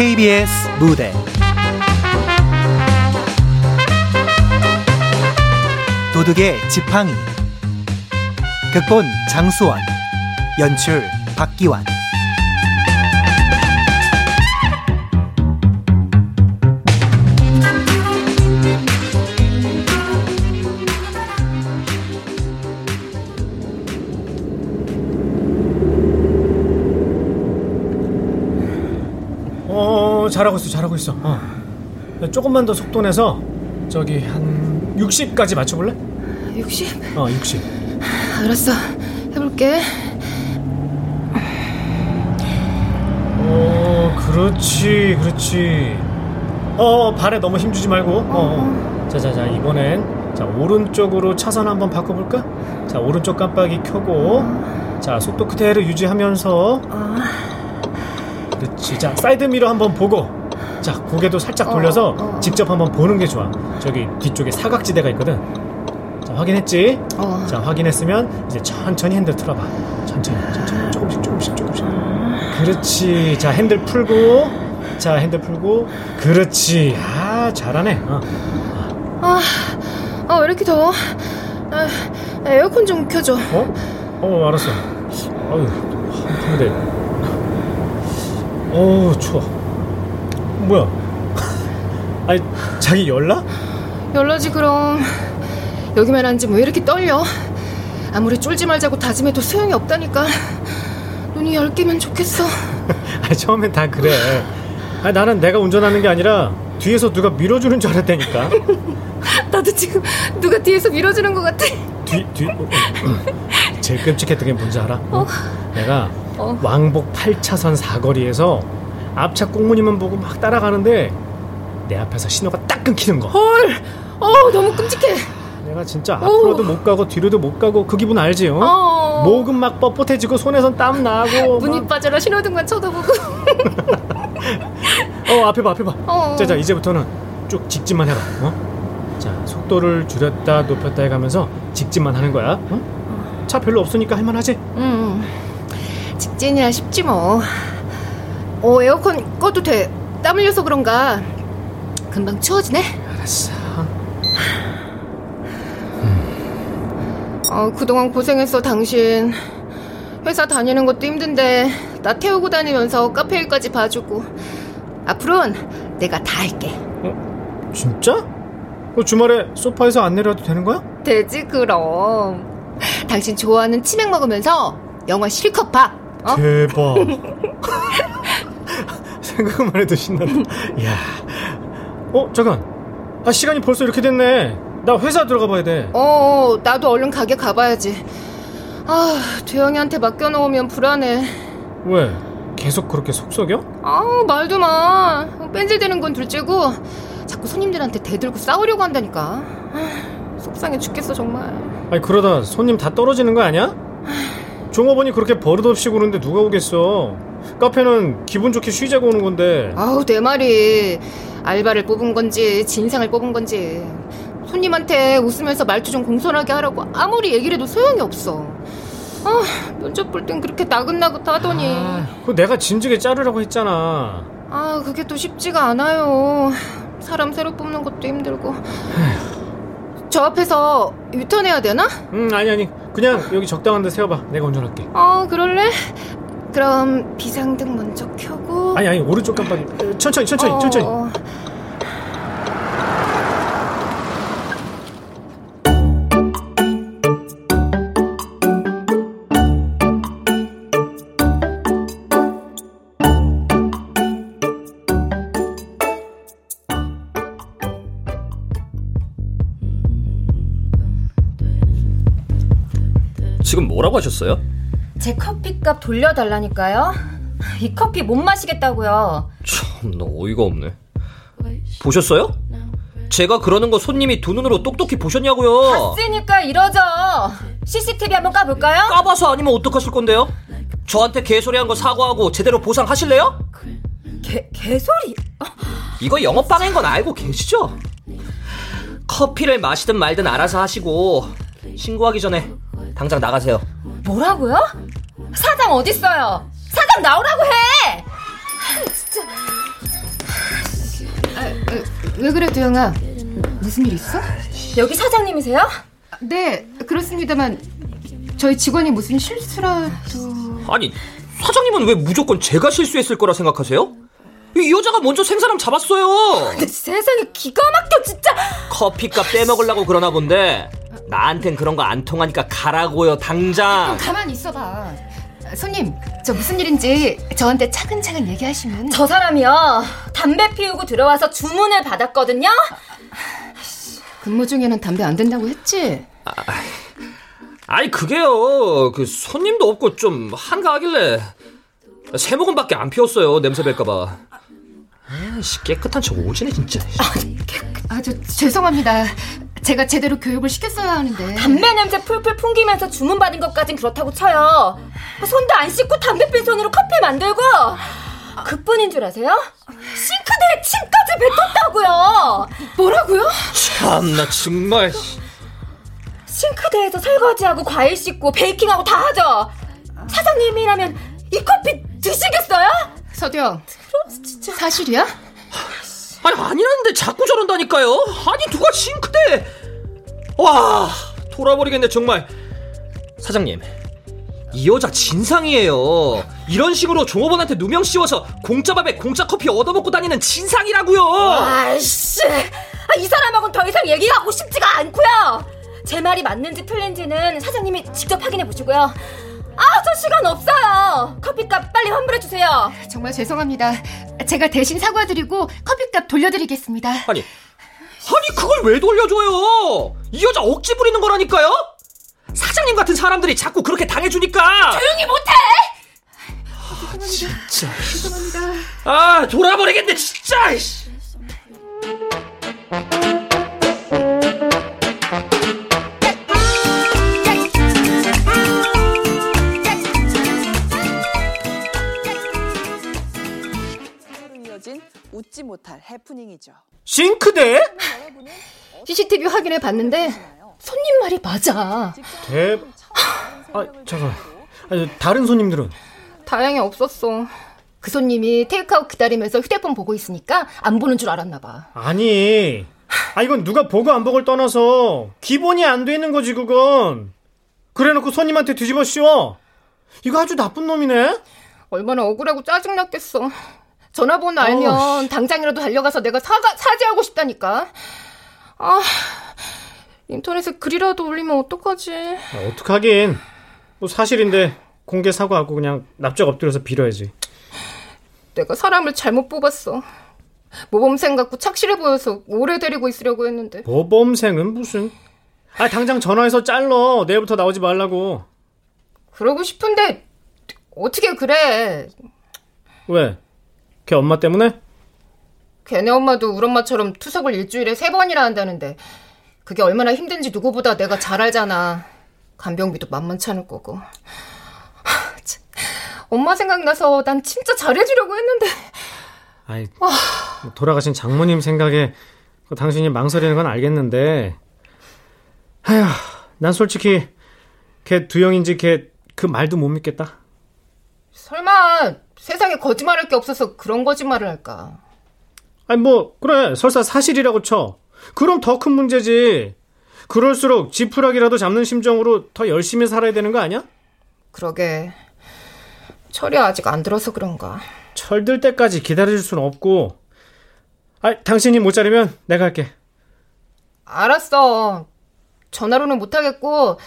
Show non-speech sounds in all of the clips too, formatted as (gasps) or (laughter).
KBS 무대. 도둑의 지팡이. 극본 장수원 연출 박기환 잘하고 있어, 잘하고 있어. 어. 조금만 더 속도 내서 저기 한 60까지 맞춰볼래? 60? 어, 60. 알았어. 해볼게. 어, 그렇지, 그렇지. 어, 발에 너무 힘주지 말고. 어, 어. 자, 자, 자, 이번엔 자 오른쪽으로 차선 한번 바꿔볼까? 자, 오른쪽 깜빡이 켜고. 자, 속도 그대로 유지하면서. 어. 그렇지. 자, 사이드 미러 한번 보고. 자, 고개도 살짝 돌려서 어, 어. 직접 한번 보는 게 좋아. 저기 뒤쪽에 사각지대가 있거든. 자, 확인했지? 어. 자, 확인했으면 이제 천천히 핸들 틀어봐. 천천히, 천천히. 조금씩, 조금씩, 조금씩. 그렇지. 자, 핸들 풀고. 자, 핸들 풀고. 그렇지. 아, 잘하네. 어. 아, 아, 왜 이렇게 더워? 아, 에어컨 좀 켜줘. 어? 어, 알았어. 아유, 한푼데. 어우, 추워. 뭐야? (laughs) 아니, 자기 열나? 열나지 그럼. 여기만 앉지 뭐 이렇게 떨려? 아무리 쫄지 말자고 다짐해도 소용이 없다니까. 눈이 열 개면 좋겠어. (laughs) 아니, 처음엔 다 그래. 아니, 나는 내가 운전하는 게 아니라 뒤에서 누가 밀어주는 줄 알았다니까. (laughs) 나도 지금 누가 뒤에서 밀어주는 것 같아. 뒤, 뒤. 어, 어. 제일 끔찍했던 게 뭔지 알아? 어? 내가 어. 왕복 8차선 사거리에서 앞차 꽁무니만 보고 막 따라가는데 내 앞에서 신호가 딱 끊기는 거. 헐, 어, 너무 끔찍해. 내가 진짜 앞으로도 못 가고 뒤로도 못 가고 그 기분 알지? 어? 어. 목은 막 뻣뻣해지고 손에선 땀 나고 (laughs) 문이 막- 빠져라 신호등만 쳐다보고. (laughs) 어 앞에 봐 앞에 봐 어. 자자 이제부터는 쭉 직진만 해봐 어? 자 속도를 줄였다 높였다 해가면서 직진만 하는 거야 어? 차 별로 없으니까 할만하지? 음, 직진이야 쉽지 뭐. 어, 에어컨 꺼도 돼. 땀 흘려서 그런가. 금방 추워지네. 알았어 어, 그동안 고생했어, 당신. 회사 다니는 것도 힘든데, 나 태우고 다니면서 카페 일까지 봐주고. 앞으로는 내가 다 할게. 진짜? 그 주말에 소파에서 안 내려도 되는 거야? 되지, 그럼. 당신 좋아하는 치맥 먹으면서 영화 실컷 봐. 어? 대박 (laughs) 생각만 해도 신난다 야. 어 잠깐 아 시간이 벌써 이렇게 됐네 나 회사 들어가 봐야 돼 어, 나도 얼른 가게 가봐야지. 아, 도영이한테 맡겨놓으면 불안해. 왜? 계속 그렇게 속썩여? 아, 말도 마. 뺀질대는 건 둘째고 자꾸 손님들한테 대들고 싸우려고 한다니까. 아, 속상해 죽겠어 정말. 아니 그러다 손님 다 떨어지는 거 아니야? 종업원이 그렇게 버릇없이 구는데 누가 오겠어 카페는 기분 좋게 쉬자고 오는 건데 아우 내 말이 알바를 뽑은 건지 진상을 뽑은 건지 손님한테 웃으면서 말투 좀 공손하게 하라고 아무리 얘기를 해도 소용이 없어. 아 면접 볼 땐 그렇게 나긋나긋 하더니 아, 그거 내가 진즉에 자르라고 했잖아 아 그게 또 쉽지가 않아요. 사람 새로 뽑는 것도 힘들고. 저 앞에서 유턴해야 되나? 음 아니 아니. 그냥 여기 적당한 데 세워봐. 내가 운전할게. 어 그럴래? 그럼 비상등 먼저 켜고. 아니 아니. 오른쪽 깜빡이. 어, 천천히 천천히 어, 천천히. 어. 지금 뭐라고 하셨어요? 제 커피값 돌려달라니까요. 이 커피 못 마시겠다고요. 참나 어이가 없네. 보셨어요? 제가 그러는 거 손님이 두 눈으로 똑똑히 보셨냐고요. 봤으니까 이러죠. CCTV 한번 까볼까요? 까봐서 아니면 어떡하실 건데요? 저한테 개소리한 거 사과하고 제대로 보상하실래요? 개, 개소리. 이거 영업방해인 건 알고 계시죠? 커피를 마시든 말든 알아서 하시고 신고하기 전에 당장 나가세요. 뭐라고요? 사장 어딨어요? 사장 나오라고 해! 왜 그래, 도영아? 무슨 일 있어? 여기 사장님이세요? 네, 그렇습니다만 저희 직원이 무슨 실수라도... 아니, 사장님은 왜 무조건 제가 실수했을 거라 생각하세요? 이 여자가 먼저 생사람 잡았어요. 근데 세상에 기가 막혀 진짜. 커피값 빼먹으려고 그러나 본데 나한텐 그런 거 안 통하니까 가라고요 당장. 가만히 있어봐. 손님, 저 무슨 일인지 저한테 차근차근 얘기하시면. 저 사람이요 담배 피우고 들어와서 주문을 받았거든요. 근무 중에는 담배 안 된다고 했지? 아니 그게요 그 손님도 없고 좀 한가하길래 세 모금밖에 안 피웠어요 냄새 뺄까봐 아씨 깨끗한 척 오지네 진짜 아, 저 죄송합니다. 제가 제대로 교육을 시켰어야 하는데. 담배 냄새 풀풀 풍기면서 주문 받은 것까진 그렇다고 쳐요. 손도 안 씻고 담배 핀 손으로 커피 만들고 그뿐인 줄 아세요? 싱크대에 침까지 뱉었다고요. 뭐라고요? 참나 정말 싱크대에서 설거지하고 과일 씻고 베이킹하고 다 하죠. 사장님이라면 이 커피 드시겠어요? 서두영, 사실이야? 아니 아니라는데 자꾸 저런다니까요. 아니 누가 싱크대? 와 돌아버리겠네 정말. 사장님 이 여자 진상이에요. 이런 식으로 종업원한테 누명 씌워서 공짜 밥에 공짜 커피 얻어먹고 다니는 진상이라고요. 아이씨, 아, 이 사람하고는 더 이상 얘기하고 싶지가 않고요. 제 말이 맞는지 틀린지는 사장님이 직접 확인해 보시고요. 아, 저 시간 없어요. 커피값 빨리 환불해 주세요. 정말 죄송합니다. 제가 대신 사과드리고 커피값 돌려드리겠습니다. 아니 아니 그걸 왜 돌려줘요 이 여자 억지 부리는 거라니까요 사장님 같은 사람들이 자꾸 그렇게 당해주니까 조용히 못해. 진짜 죄송합니다. 아 돌아버리겠네 진짜 웃지 못할 해프닝이죠. 싱크대? CCTV 확인해 봤는데 손님 말이 맞아. 대... 아, 잠깐. 아니, 다른 손님들은? 다행히 없었어. 그 손님이 테이크아웃 기다리면서 휴대폰 보고 있으니까 안 보는 줄 알았나 봐. 아니. 아, 이건 누가 보고 안 보고를 떠나서 기본이 안 돼 있는 거지, 그건. 그래 놓고 손님한테 뒤집어 씌워. 이거 아주 나쁜 놈이네? 얼마나 억울하고 짜증났겠어. 전화번호 알면 당장이라도 달려가서 내가 사과, 사죄하고 싶다니까. 아, 인터넷에 글이라도 올리면 어떡하지? 아, 어떡하긴. 뭐 사실인데 공개 사과하고 그냥 납작 엎드려서 빌어야지. 내가 사람을 잘못 뽑았어. 모범생 같고 착실해 보여서 오래 데리고 있으려고 했는데. 모범생은 무슨? 아, 당장 전화해서 잘러. 내일부터 나오지 말라고. 그러고 싶은데 어떻게 그래? 왜? 걔 엄마 때문에? 걔네 엄마도 우리 엄마처럼 투석을 일주일에 세 번이나 한다는데 그게 얼마나 힘든지 누구보다 내가 잘 알잖아. 간병비도 만만치 않을 거고. 하, 참. 엄마 생각나서 난 진짜 잘해주려고 했는데 아이, 뭐 돌아가신 장모님 생각에 그 당신이 망설이는 건 알겠는데, 아휴, 난 솔직히 걔 두영인지 걔 그 말도 못 믿겠다. 설마 세상에 거짓말할 게 없어서 그런 거짓말을 할까? 아니 뭐 그래 설사 사실이라고 쳐. 그럼 더 큰 문제지. 그럴수록 지푸라기라도 잡는 심정으로 더 열심히 살아야 되는 거 아니야? 그러게 철이 아직 안 들어서 그런가. 철 들 때까지 기다려줄 수는 없고. 아, 당신이 못 자르면 내가 할게. 알았어. 전화로는 못 하겠고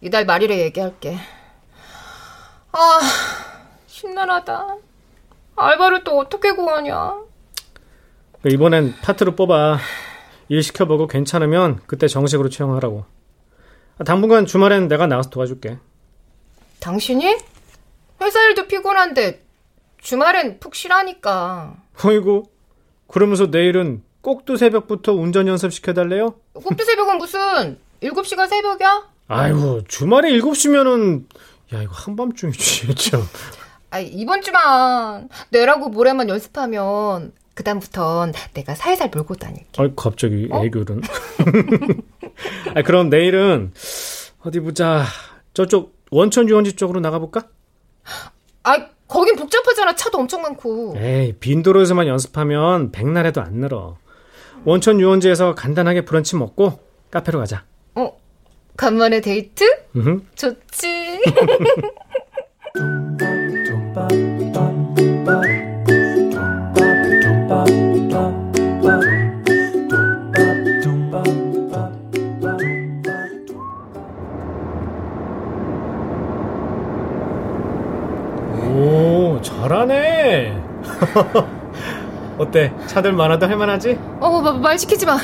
이달 말일에 얘기할게. 아 심란하다. 알바를 또 어떻게 구하냐? 이번엔 파트로 뽑아. 일 시켜보고 괜찮으면 그때 정식으로 채용하라고. 아, 당분간 주말엔 내가 나가서 도와줄게. 당신이? 회사 일도 피곤한데 주말엔 푹 쉬라니까. 어이구. 그러면서 내일은 꼭두 새벽부터 운전 연습 시켜달래요? 꼭두 새벽은 무슨 7시가 새벽이야? 아이고, 주말에 7시면은, 야, 이거 한밤중이지, 참. 아 이번 주만 내라고 모레만 연습하면 그다음부턴 내가 살살 몰고 다닐게. 아, 갑자기 애교는. (laughs) 아, 그럼 내일은, 어디 보자. 저쪽 원천 유원지 쪽으로 나가볼까? 아 거긴 복잡하잖아. 차도 엄청 많고. 에이, 빈 도로에서만 연습하면 백날에도 안 늘어. 원천 유원지에서 간단하게 브런치 먹고 카페로 가자. 어, 간만에 데이트? 음. 좋지. (laughs) (laughs) 어때? 차들 많아도 할만하지? 어, 마- 말 시키지 마.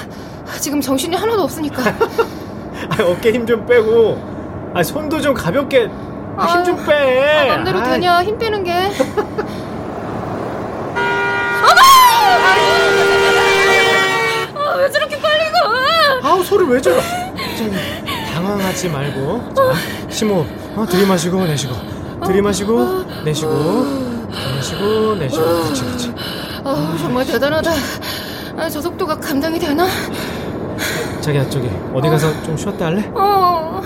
지금 정신이 하나도 없으니까. (laughs) 아, 어깨 힘 좀 빼고, 아, 손도 좀 가볍게 힘 좀 빼. 아, 맘대로 아이, 되냐? 힘 빼는 게. (laughs) 어머! 아, 왜 저렇게 빨리 가? 아우 소리 왜 저러? 좀 당황하지 말고. 자, 심호. 어, 들이마시고 내쉬고. 들이마시고 내쉬고. 들이마시고 내쉬고. 그렇지, 그렇지. 아, 정말 대단하다. 아, 저 속도가 감당이 되나? 자기야 저기 어디 가서 좀 쉬었다 할래? 어,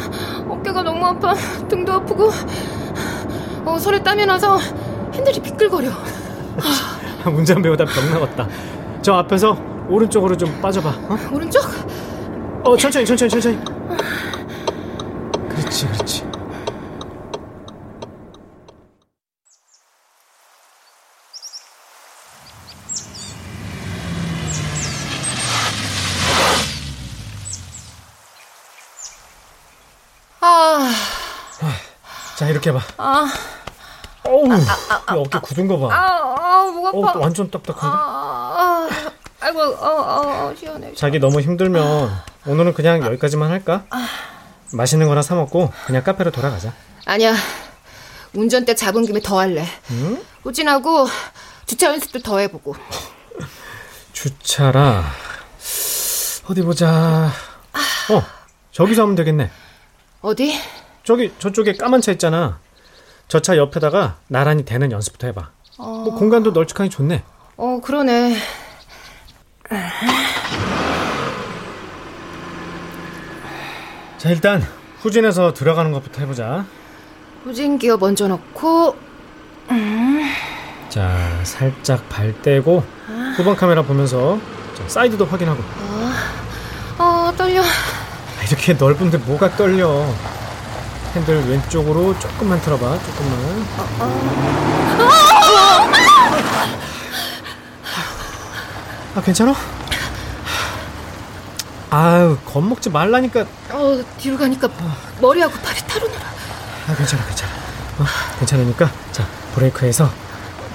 어깨가 너무 아파. 등도 아프고. 어, 손에 땀이 나서 핸들이 비끌거려. 운전 배우다 병 나갔다. 저 앞에서 오른쪽으로 좀 빠져봐. 어? 오른쪽? 어 천천히 천천히 천천히. 그렇지 그렇지. 아, 자 이렇게 해봐. 아, 어우 이 어깨 굳은 거 아, 봐. 아, 목어 아파. 완전 딱딱한데. 아, 아, 아 이고, 어, 어, 어, 시원해. 자기 너무 힘들면 오늘은 그냥 여기까지만 할까? 맛있는 거나 사 먹고 그냥 카페로 돌아가자. 아니야. 운전대 잡은 김에 더 할래. 응? 후진하고 주차 연습도 더 해보고. (laughs) 주차라. 어디 보자. 어, 저기서 하면 되겠네. 어디? 저기 저쪽에 까만 차 있잖아. 저 차 옆에다가 나란히 대는 연습부터 해봐. 뭐 공간도 널찍하니 좋네. 어, 그러네. 자 일단 후진해서 들어가는 것부터 해보자. 후진 기어 먼저 넣고, 자 살짝 발 떼고 후방 카메라 보면서 자, 사이드도 확인하고. 어, 떨려. 아, 이렇게 넓은데 뭐가 떨려. 핸들 왼쪽으로 조금만 틀어봐. 조금만. 아 괜찮아? 아유 겁먹지 말라니까. 어, 뒤로 가니까 머리하고 발이 타르느라. 아 괜찮아 괜찮아. 어, 괜찮으니까 자 브레이크에서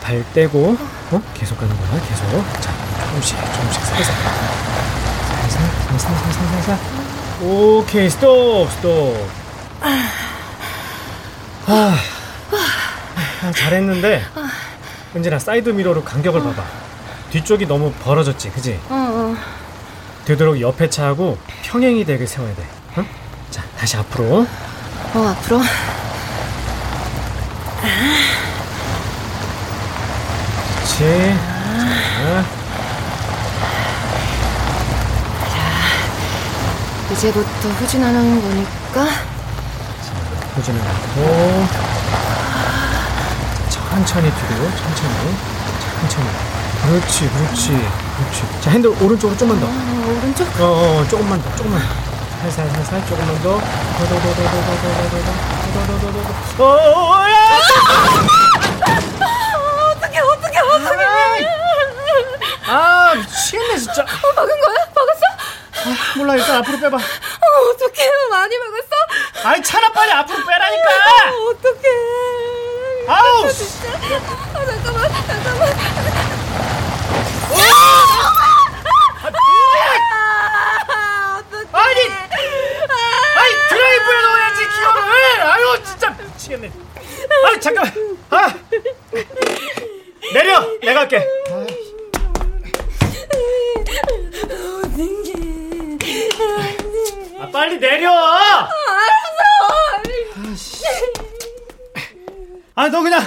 발 떼고 어 계속 가는 거야 계속. 자 조금씩 조금씩 살살. 살살 살살 살살 살살. 오케이 스톱 스톱. 아, 아, 잘했는데 은진아 사이드 미러로 간격을 봐봐. 뒤쪽이 너무 벌어졌지, 그지? 어, 어. 되도록 옆에 차하고 평행이 되게 세워야 돼. 응? 자, 다시 앞으로. 어, 앞으로. 그렇지. 자, 이제부터 후진하는 거니까. 후진을 하고 천천히 뒤로, 천천히, 천천히. 그렇지, 그렇지, 그렇지. 자, 핸들 오른쪽으로 좀만 더. 어, 오른쪽? 어, 어, 조금만 더, 조금만 더. 살살, 살살, 조금만 더. 더, 더, 더, 더, 더, 더, 더, 더, 더, 더, 더, 더, 더, 더. 어, 어, 어, 야! 어떡해, 어떡해, 어떡해. 아, 미치겠네, 진짜. 어, 박은 거야? 박았어? 몰라, 일단 앞으로 빼봐. 어, 어떡해. 많이 박았어? 아이, 차나 빨리 앞으로 빼라니까! 어떡해. 아우! 진짜. 아, 잠깐만, 잠깐만. 아, 어떡해. 아니! 아이, 드라이브에 넣어야지, 기어를! 아유, 진짜 미치겠네. 아, 잠깐만. 아! 내려! 내가 할게. 아, 빨리 내려! 아, 너 그냥.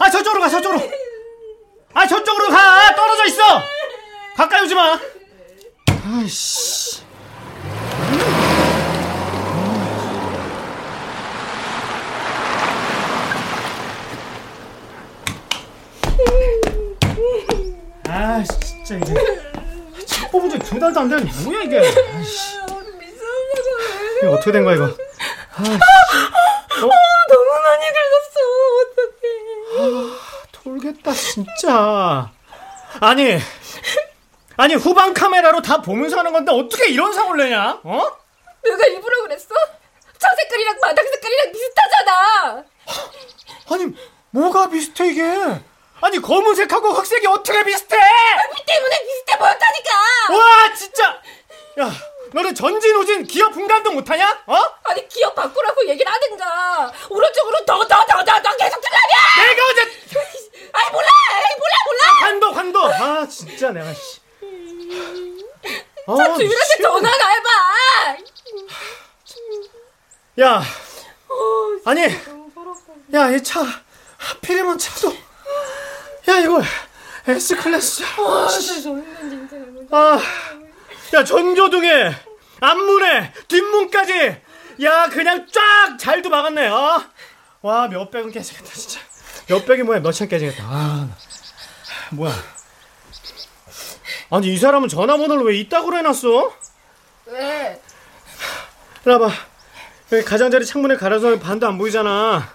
아, 저쪽으로 가, 저쪽으로. 아, 저쪽으로 가! 아, 떨어져 있어! 가까이 오지 마! 아이씨. 아, 진짜 이제. 책 뽑은 지두 달도 안 되는 뭐야, 이게. 아이씨. 아, 이거 어떻게 된 거야, 이거. 아이씨. 어? 너무 많이 긁었어. 어떡해. 돌겠다 진짜. 아니 아니 후방 카메라로 다 보면서 하는 건데 어떻게 이런 상을 내냐? 어? 내가 일부러 그랬어? 저 색깔이랑 바닥 색깔이랑 비슷하잖아. 아니 뭐가 비슷해 이게? 아니 검은색하고 흑색이 어떻게 비슷해? 비 때문에 비슷해 보였다니까. 와 진짜 야 너네 전진우진 기어 분간도 못하냐? 어? 아니 기억 바꾸라고 얘기를 하든가. 오른쪽으로 더 더 더 더 더 계속 들라면. 내가 어제 (laughs) 아이 몰라. 아이 몰라 몰라. 관도 관도 아 진짜 내가 씨. 아, 저 주인한테 미치겠네. 전화나 해봐. 야 아니 야 이 차 하필이면 차도 야 이거 S 클래스 아 야 전조등에 앞문에 뒷문까지 야 그냥 쫙 잘도 막았네 어? 와 몇백은 깨지겠다 진짜 몇백이 뭐야 몇천 깨지겠다 아 나- 뭐야 아니 이 사람은 전화번호를 왜 이따구로 해놨어? 왜? 와봐. 여기 가장자리 창문에 가려서 반도 안 보이잖아.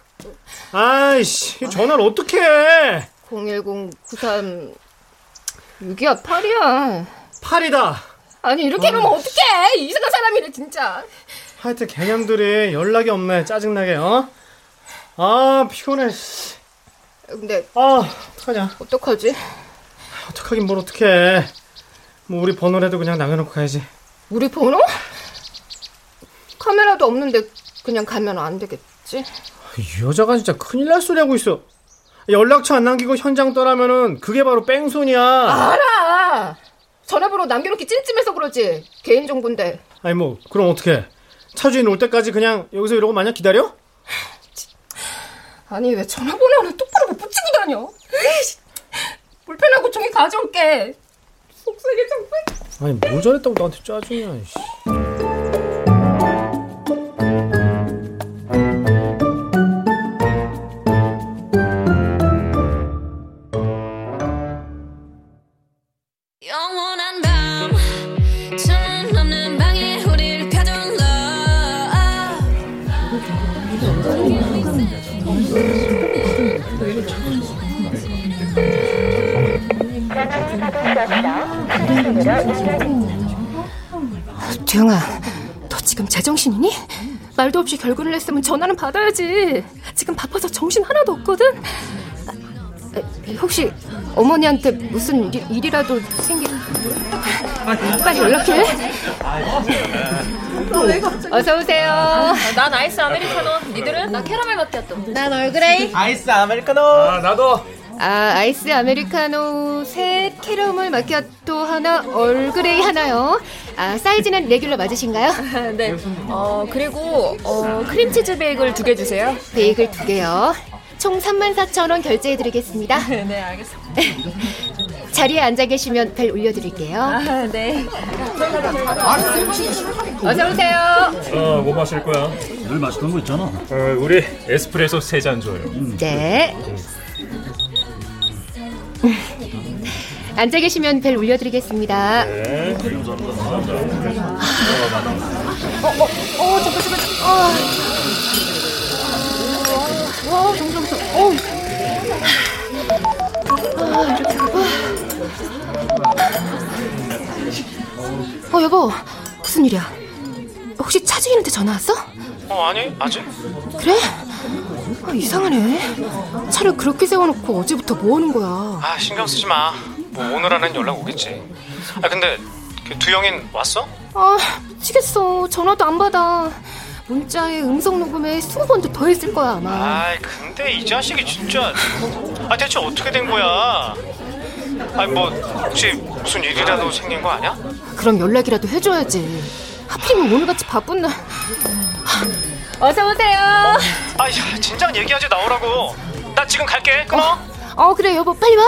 아이씨, 이 전화를 어떻게 해? 01093 6이야 8이야. 팔이다. 아니 이렇게 해놓으면 어떡해. 이상한 사람이네 진짜. 하여튼 개념들이 연락이 없네. 짜증나게, 어? 아, 피곤해. 씨. 근데 아, 어떡하냐. 어떡하지? 어떡하긴 뭘 어떡해. 뭐, 우리 번호라도 그냥 남겨놓고 가야지. 우리 번호? 카메라도 없는데 그냥 가면 안 되겠지? 이 여자가 진짜 큰일 날 소리 하고 있어. 연락처 안 남기고 현장 떠나면은 그게 바로 뺑소니야. 알아. 전화번호 남겨놓기 찜찜해서 그러지. 개인정보인데. 아니, 뭐, 그럼 어떡해. 차주인 올 때까지 그냥 여기서 이러고 마냥 기다려? 아니 왜 전화번호 하나 똑바로 못 붙이고 다녀? 에이씨, 불편하고 종이 가져올게. 속쓰게 정말. 아니 뭘 잘했다고 나한테 짜증이야 씨. 조영아, 너 지금 제정신이니? 말도 없이 결근을 했으면 전화는 받아야지. 지금 바빠서 정신 하나도 없거든. 아, 아, 혹시 어머니한테 무슨 일, 일이라도 생기? 빨리 연락해. 어서 오세요. 난 아이스 아메리카노. 니들은? 나 캐러멜 마키아토. 난 얼그레이. 아이스 아메리카노. 아 나도 아, 아이스 아메리카노 셋, 캐러멜 마키아토 하나, 얼그레이 하나요. 아, 사이즈는 레귤러 맞으신가요? (laughs) 네. 어 그리고 어 크림치즈 베이글 두 개 주세요. 베이글 두 개요. 총 34,000원 결제해 드리겠습니다. (laughs) 네 알겠습니다. (laughs) 자리에 앉아 계시면 벨 울려 드릴게요. 아 네. 어서 오세요. 어, 뭐 마실 거야? 늘 마시던 거 있잖아. 어, 우리 에스프레소 세 잔 줘요. 네. 앉아 계시면 벨 올려드리겠습니다. 네. 어, 잠깐, 잠깐, 아. 와, 정정, 정 어. 아, 이렇게. 아. 어, 여보. 무슨 일이야? 혹시 차주인한테 전화 왔어? 어 아니 아직 그래? 아, 이상하네. 차를 그렇게 세워놓고 어제부터 뭐 하는 거야? 아 신경 쓰지 마 뭐 오늘 안엔 연락 오겠지 아 근데 그 두영인 왔어? 아, 미치겠어. 전화도 안 받아. 문자에 음성 녹음에 20번도 더 했을 거야, 아마. 아이 근데 이 자식이 진짜 아 대체 어떻게 된 거야 아니 뭐 혹시 무슨 일이라도 생긴 거 아니야? 그럼 연락이라도 해줘야지. 하필이면 오늘같이 바쁜 날. 어서 오세요. 아이 진작 얘기하지 나오라고 나 지금 갈게 끊어 어, 그래, 여보, 빨리 와.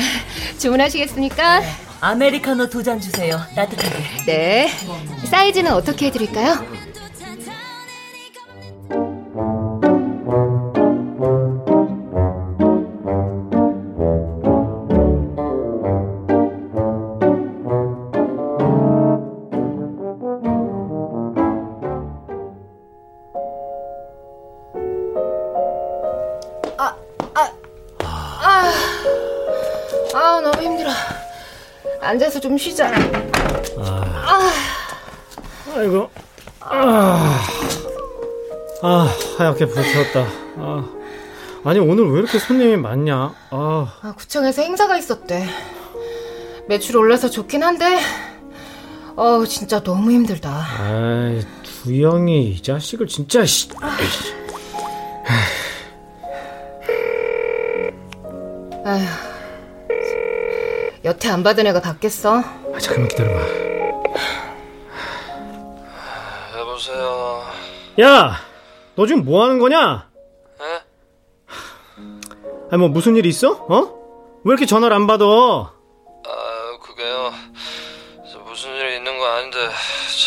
(laughs) 주문하시겠습니까? 아메리카노 두 잔 주세요. 따뜻하게. 네. 사이즈는 어떻게 해드릴까요? 앉아서 좀 쉬자. 아이고. 아, 아 하얗게 불태웠다. 아, 아니 오늘 왜 이렇게 손님이 많냐? 아, 아, 구청에서 행사가 있었대. 매출 올라서 좋긴 한데, 어우, 진짜 너무 힘들다. 아이 두영이 이 자식을 진짜. 씨. 아 안 받은 애가 받겠어? 아, 잠깐만 기다려봐. 여보세요. 야, 너 지금 뭐 하는 거냐? 에? 아니 뭐 무슨 일 있어? 어? 왜 이렇게 전화를 안 받아? 아, 그게요. 저 무슨 일이 있는 거 아닌데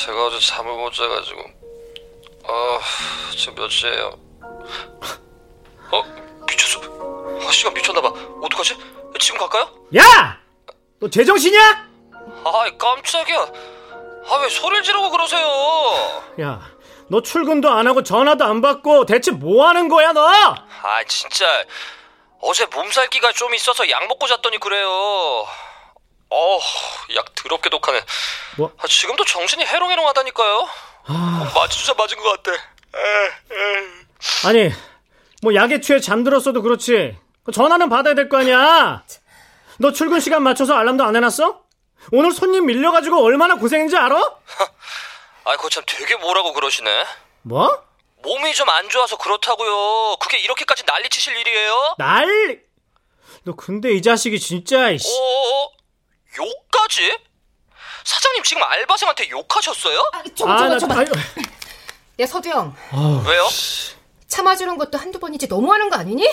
제가 어제 잠을 못 자가지고. 아, 지금 몇 시예요? 어, 미쳤어. 아, 시간 미쳤나봐. 어떡하지? 지금 갈까요? 야, 너 제정신이야? 아, 깜짝이야. 아, 왜 소리를 지르고 그러세요? 야, 너 출근도 안 하고 전화도 안 받고 대체 뭐 하는 거야 너? 아, 진짜. 어제 몸살기가 좀 있어서 약 먹고 잤더니 그래요. 어우, 약 더럽게 독하네. 뭐? 아, 지금도 정신이 해롱해롱하다니까요. 아, 마취 주사 맞은 것 같아. 아니, 뭐 약에 취해 잠들었어도 그렇지. 전화는 받아야 될 거 아니야. 너 출근 시간 맞춰서 알람도 안 해놨어? 오늘 손님 밀려가지고 얼마나 고생인지 알아? (laughs) 아, 그거 참 되게 뭐라고 그러시네. 뭐? 몸이 좀 안 좋아서 그렇다고요. 그게 이렇게까지 난리 치실 일이에요? 난리? 너 근데 이 자식이 진짜 이씨. 어, 욕까지? 사장님 지금 알바생한테 욕하셨어요? 좀, 아, 좀, 나 좀. 아유, 야, 서두영. 왜요? 참아주는 것도 한두 번이지 너무하는 거 아니니?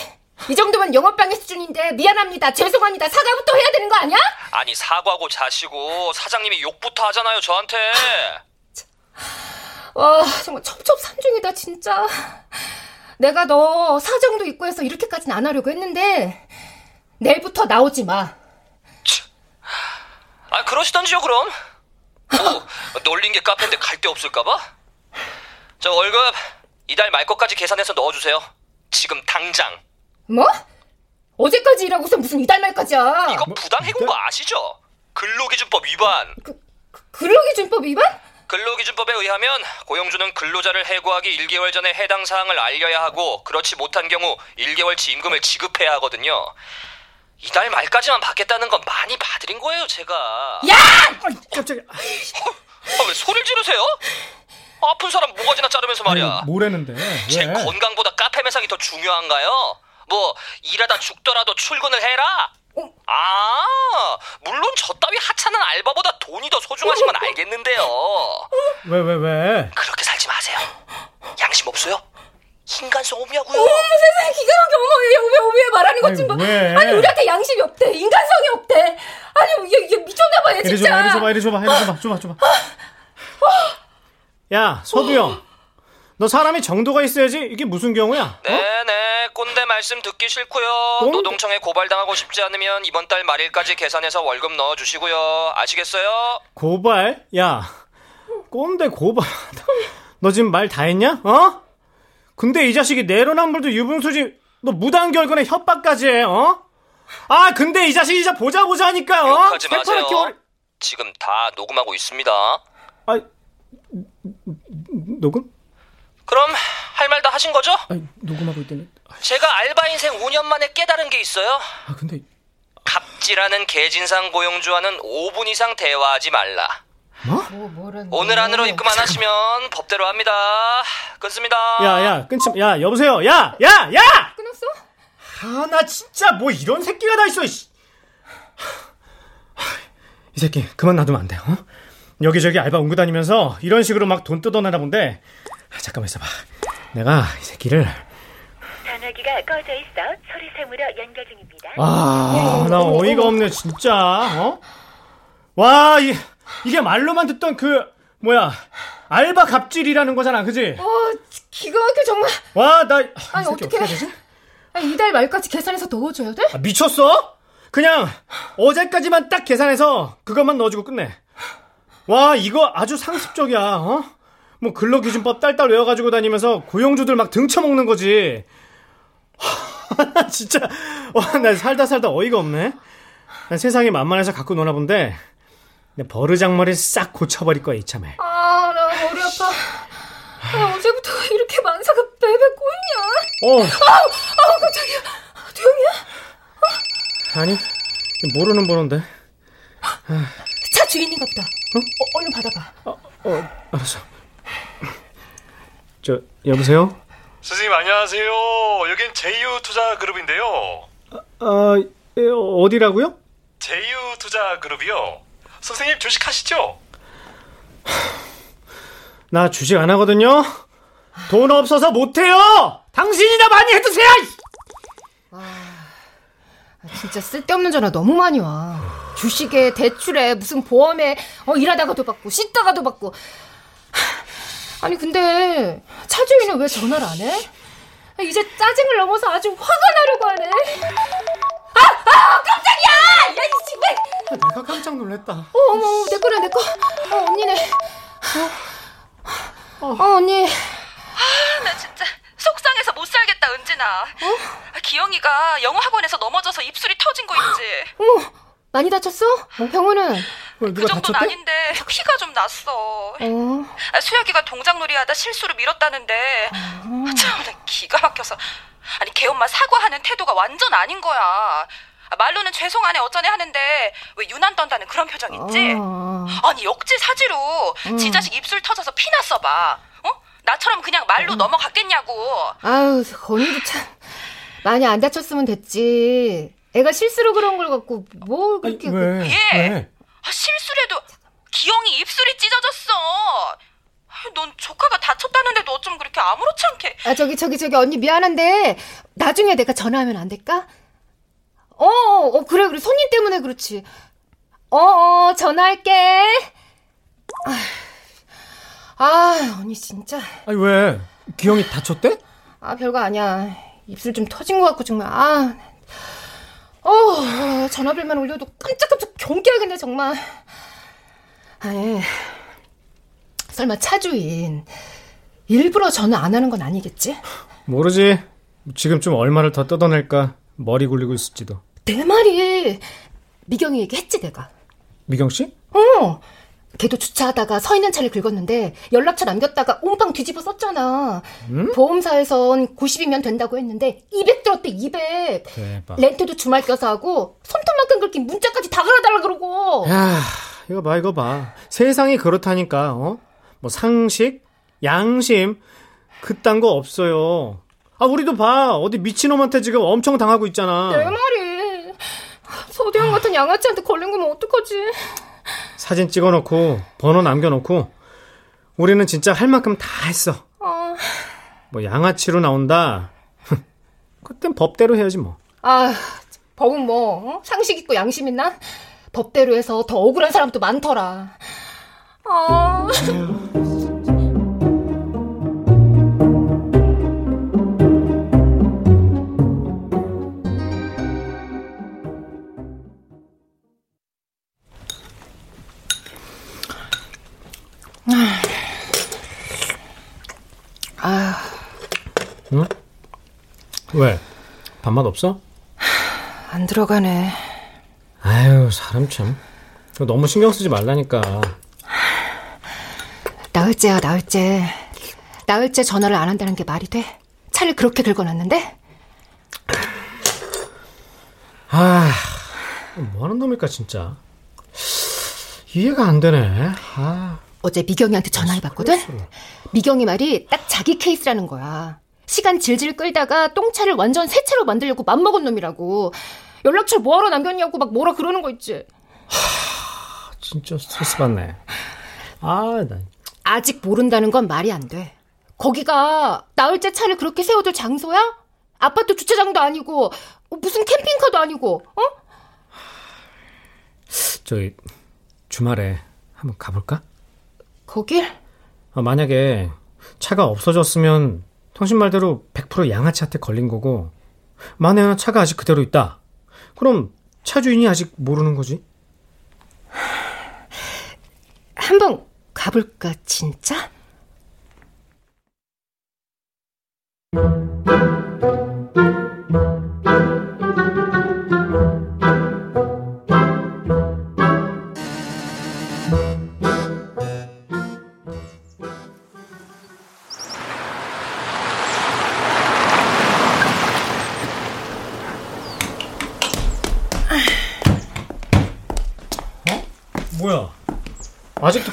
이 정도면 영업방해 수준인데 미안합니다, 죄송합니다, 사과부터 해야 되는 거 아니야? 아니 사과하고 자시고 사장님이 욕부터 하잖아요 저한테. 와, 정말 첩첩산중이다, 진짜. 내가 너 사정도 있고 해서 이렇게까지는 안 하려고 했는데 내일부터 나오지 마. 아 그러시던지요 그럼. 뭐 놀린 게 카페인데 갈 데 없을까봐? 저 월급 이달 말 것까지 계산해서 넣어주세요. 지금 당장. 뭐? 어제까지 일하고서 무슨 이달 말까지야? 이거 부당 해고인 거 아시죠? 근로기준법 위반. 근로기준법 위반? 근로기준법에 의하면 고용주는 근로자를 해고하기 1개월 전에 해당 사항을 알려야 하고 그렇지 못한 경우 1개월치 임금을 지급해야 하거든요. 이달 말까지만 받겠다는 건 많이 봐드린 거예요, 제가. 야! 깜짝이야. 아, 왜 소리를 지르세요? 아픈 사람 모가지나 자르면서 말이야. 뭐라는데? 제 건강보다 카페 매상이 더 중요한가요? 뭐 일하다 죽더라도 출근을 해라. 아, 물론 저 따위 하찮은 알바보다 돈이 더 소중하신 건 알겠는데요. 왜, 왜, 왜? 그렇게 살지 마세요. 양심 없어요? 인간성 없냐고요? 어머 세상에 기가 막혀 어머 얘 왜, 왜 말하는 것좀 아니, 봐. 왜? 아니 우리한테 양심이 없대 인간성이 없대. 아니 얘, 얘 미쳤나 봐얘 이리 진짜. 줘봐, 이리 줘봐, 이리 줘봐, 이리 줘봐, 줘봐, 줘봐. 야, 서두영. 너 사람이 정도가 있어야지. 이게 무슨 경우야? 네네, 꼰대 말씀 듣기 싫고요. 꼰대? 노동청에 고발당하고 싶지 않으면 이번 달 말일까지 계산해서 월급 넣어주시고요. 아시겠어요? 고발? 야, 꼰대 고발. 너 지금 말 다 했냐? 어? 근데 이 자식이 내로남불도 유분수지. 너 무단 결근에 협박까지 해, 어? 아, 근데 이 자식이 진짜 보자 보자 하니까, 어? 욕하지 마세요. 어리- 지금 다 녹음하고 있습니다. 아, 녹음? 그럼 할 말 다 하신 거죠? 아니, 녹음하고 있다니. 제가 알바 인생 5년 만에 깨달은 게 있어요. 아, 근데 갑질하는 개진상 고용주와는 5분 이상 대화하지 말라. 뭐 뭐라는 오늘 안으로 입금 안 하시면 법대로 합니다. 끊습니다. 야, 야, 끊지, 야, 여보세요, 야, 야, 야! 끊었어? 아, 나 진짜 뭐 이런 새끼가 다 있어, 씨. 이 새끼, 그만 놔두면 안 돼, 어? 여기저기 알바 옮고 다니면서 이런 식으로 막 돈 뜯어내나 본데, 아, 잠깐만 있어봐. 내가 이 새끼를, 전화기가 꺼져 있어 소리샘으로 연결 중입니다. 아, 나 어이가 없네, 진짜, 어? 와, 이, 이게 말로만 듣던 그, 뭐야, 알바 갑질이라는 거잖아, 그지? 어 기가 막혀 정말. 와, 나, 이 아니 새끼 어떻게? 되지? 아니, 이달 말까지 계산해서 넣어줘야 돼? 아, 미쳤어? 그냥 어제까지만 딱 계산해서 그것만 넣어주고 끝내. 와 이거 아주 상습적이야. 어? 뭐 근로기준법 딸딸 외워가지고 다니면서 고용주들 막 등쳐먹는 거지. 나 (laughs) 진짜 와, 나 살다 살다 어이가 없네. 난 세상이 만만해서 갖고 노나 본데 내 버르장머리를 싹 고쳐버릴 거야 이참에. 아, 나 머리 아파. 아, 어제부터 이렇게 만사가 베베 꼬이냐? 어. 아, 아, 깜짝이야. 도영이야? 아니 모르는 번호인데. 차 주인인가 보다. 어? 어 얼른 받아봐. 어 알았어. 저 여보세요? 선생님 안녕하세요. 여긴 제이유 투자 그룹인데요. 아 예, 어디라고요? 제이유 투자 그룹이요. 선생님 주식 하시죠? (sighs) 나 주식 안 하거든요. 돈 없어서 못 해요. 당신이나 많이 해주세요. 진짜 쓸데없는 전화 너무 많이 와. 주식에 대출에 무슨 보험에 어 일하다가도 받고 씻다가도 받고. 하, 아니 근데 차 주인은 왜 전화를 안 해? 아, 이제 짜증을 넘어서 아주 화가 나려고 하네. 아, 아 깜짝이야! 야, 이 친구! 내가 깜짝 놀랐다. 어, 어머, 내 거래, 내 거. 어, 언니네. 어, 어 언니. 아, 나 진짜 속상해서 못 살겠다, 은진아. 아, 기영이가 영어 학원에서 넘어져서 입술이 터진 거 있지. 어머, 많이 다쳤어? 병원은? 그그 정도는 아닌데 피가 좀 났어. 어. 아, 수혁이가 동작놀이하다 실수로 밀었다는데 아, 참, 나 기가 막혀서. 아니 걔 엄마 사과하는 태도가 완전 아닌 거야. 아, 말로는 죄송하네 어쩌네 하는데 왜 유난 떤다는 그런 표정 있지? 어. 아니 역지 사지로 음. 지 자식 입술 터져서 피 났어 봐. 어? 나처럼 그냥 말로 넘어갔겠냐고. 아유, 언니도 참. 많이 안 다쳤으면 됐지. 애가 실수로 그런 걸 갖고 뭘 그렇게. 예. 아, 실수래도 기영이 입술이 찢어졌어. 아, 넌 조카가 다쳤다는데도 어쩜 그렇게 아무렇지 않게. 아, 저기, 저기, 저기, 언니 미안한데, 나중에 내가 전화하면 안 될까? 어, 어, 어, 그래, 그래. 손님 때문에 그렇지. 어, 어, 전화할게. 아, 아, 언니 진짜. 아니 왜? 기영이 다쳤대? 아, 별거 아니야. 입술 좀 터진 것 같고, 정말. 아, 어, 전화벨만 울려도 깜짝깜짝 경기하겠네, 정말. 아니, 설마 차주인. 일부러 전화 안 하는 건 아니겠지? 모르지. 지금 좀 얼마를 더 뜯어낼까 머리 굴리고 있을지도. 내 말이 미경이 얘기했지 내가. 미경 씨? 어. 걔도 주차하다가 서 있는 차를 긁었는데 연락처 남겼다가 옴빵 뒤집어 썼잖아. 응? 보험사에선 90이면 된다고 했는데 200 들었대 200. 대박. 렌트도 주말 껴서 하고 손톱만큼 긁힌 문자까지 다 걸어달라 그러고. 야, 이거 봐, 이거 봐. 세상이 그렇다니까, 어? 뭐 상식, 양심, 그딴 거 없어요. 아, 우리도 봐. 어디 미친놈한테 지금 엄청 당하고 있잖아. 내 말이. 서대영 같은 양아치한테 걸린 거면 어떡하지? 사진 찍어놓고, 번호 남겨놓고, 우리는 진짜 할 만큼 다 했어. 어. 뭐 양아치로 나온다. (laughs) 그땐 법대로 해야지 뭐. 아, 법은 뭐 어? 상식 있고 양심 있나? 법대로 해서 더 억울한 사람도 많더라. 아. 아, 왜? 밥맛 없어? (sighs) 안 들어가네. 아유, 사람 참. 너무 신경 쓰지 말라니까. (sighs) 나흘째야, 나흘째. 나흘째 전화를 안 한다는 게 말이 돼? 차를 그렇게 긁어놨는데? (sighs) 아, 뭐 하는 놈일까, 진짜. 이해가 안 되네. 아. 어제 미경이한테 전화해봤거든? 미경이 말이 딱 자기 케이스라는 거야. 시간 질질 끌다가 똥차를 완전 새 차로 만들려고 맘먹은 놈이라고. 연락처 뭐하러 남겼냐고 막 뭐라 그러는 거 있지. 진짜 스트레스 받네. 아, 나. 아직 모른다는 건 말이 안 돼. 거기가 나흘째 차를 그렇게 세워둘 장소야? 아파트 주차장도 아니고 무슨 캠핑카도 아니고 어? 저희 주말에 한번 가볼까? 거길? 아, 만약에 차가 없어졌으면 당신 말대로 100% 양아치한테 걸린 거고 만에 하나 차가 아직 그대로 있다. 그럼 차 주인이 아직 모르는 거지? 한번 가볼까 진짜?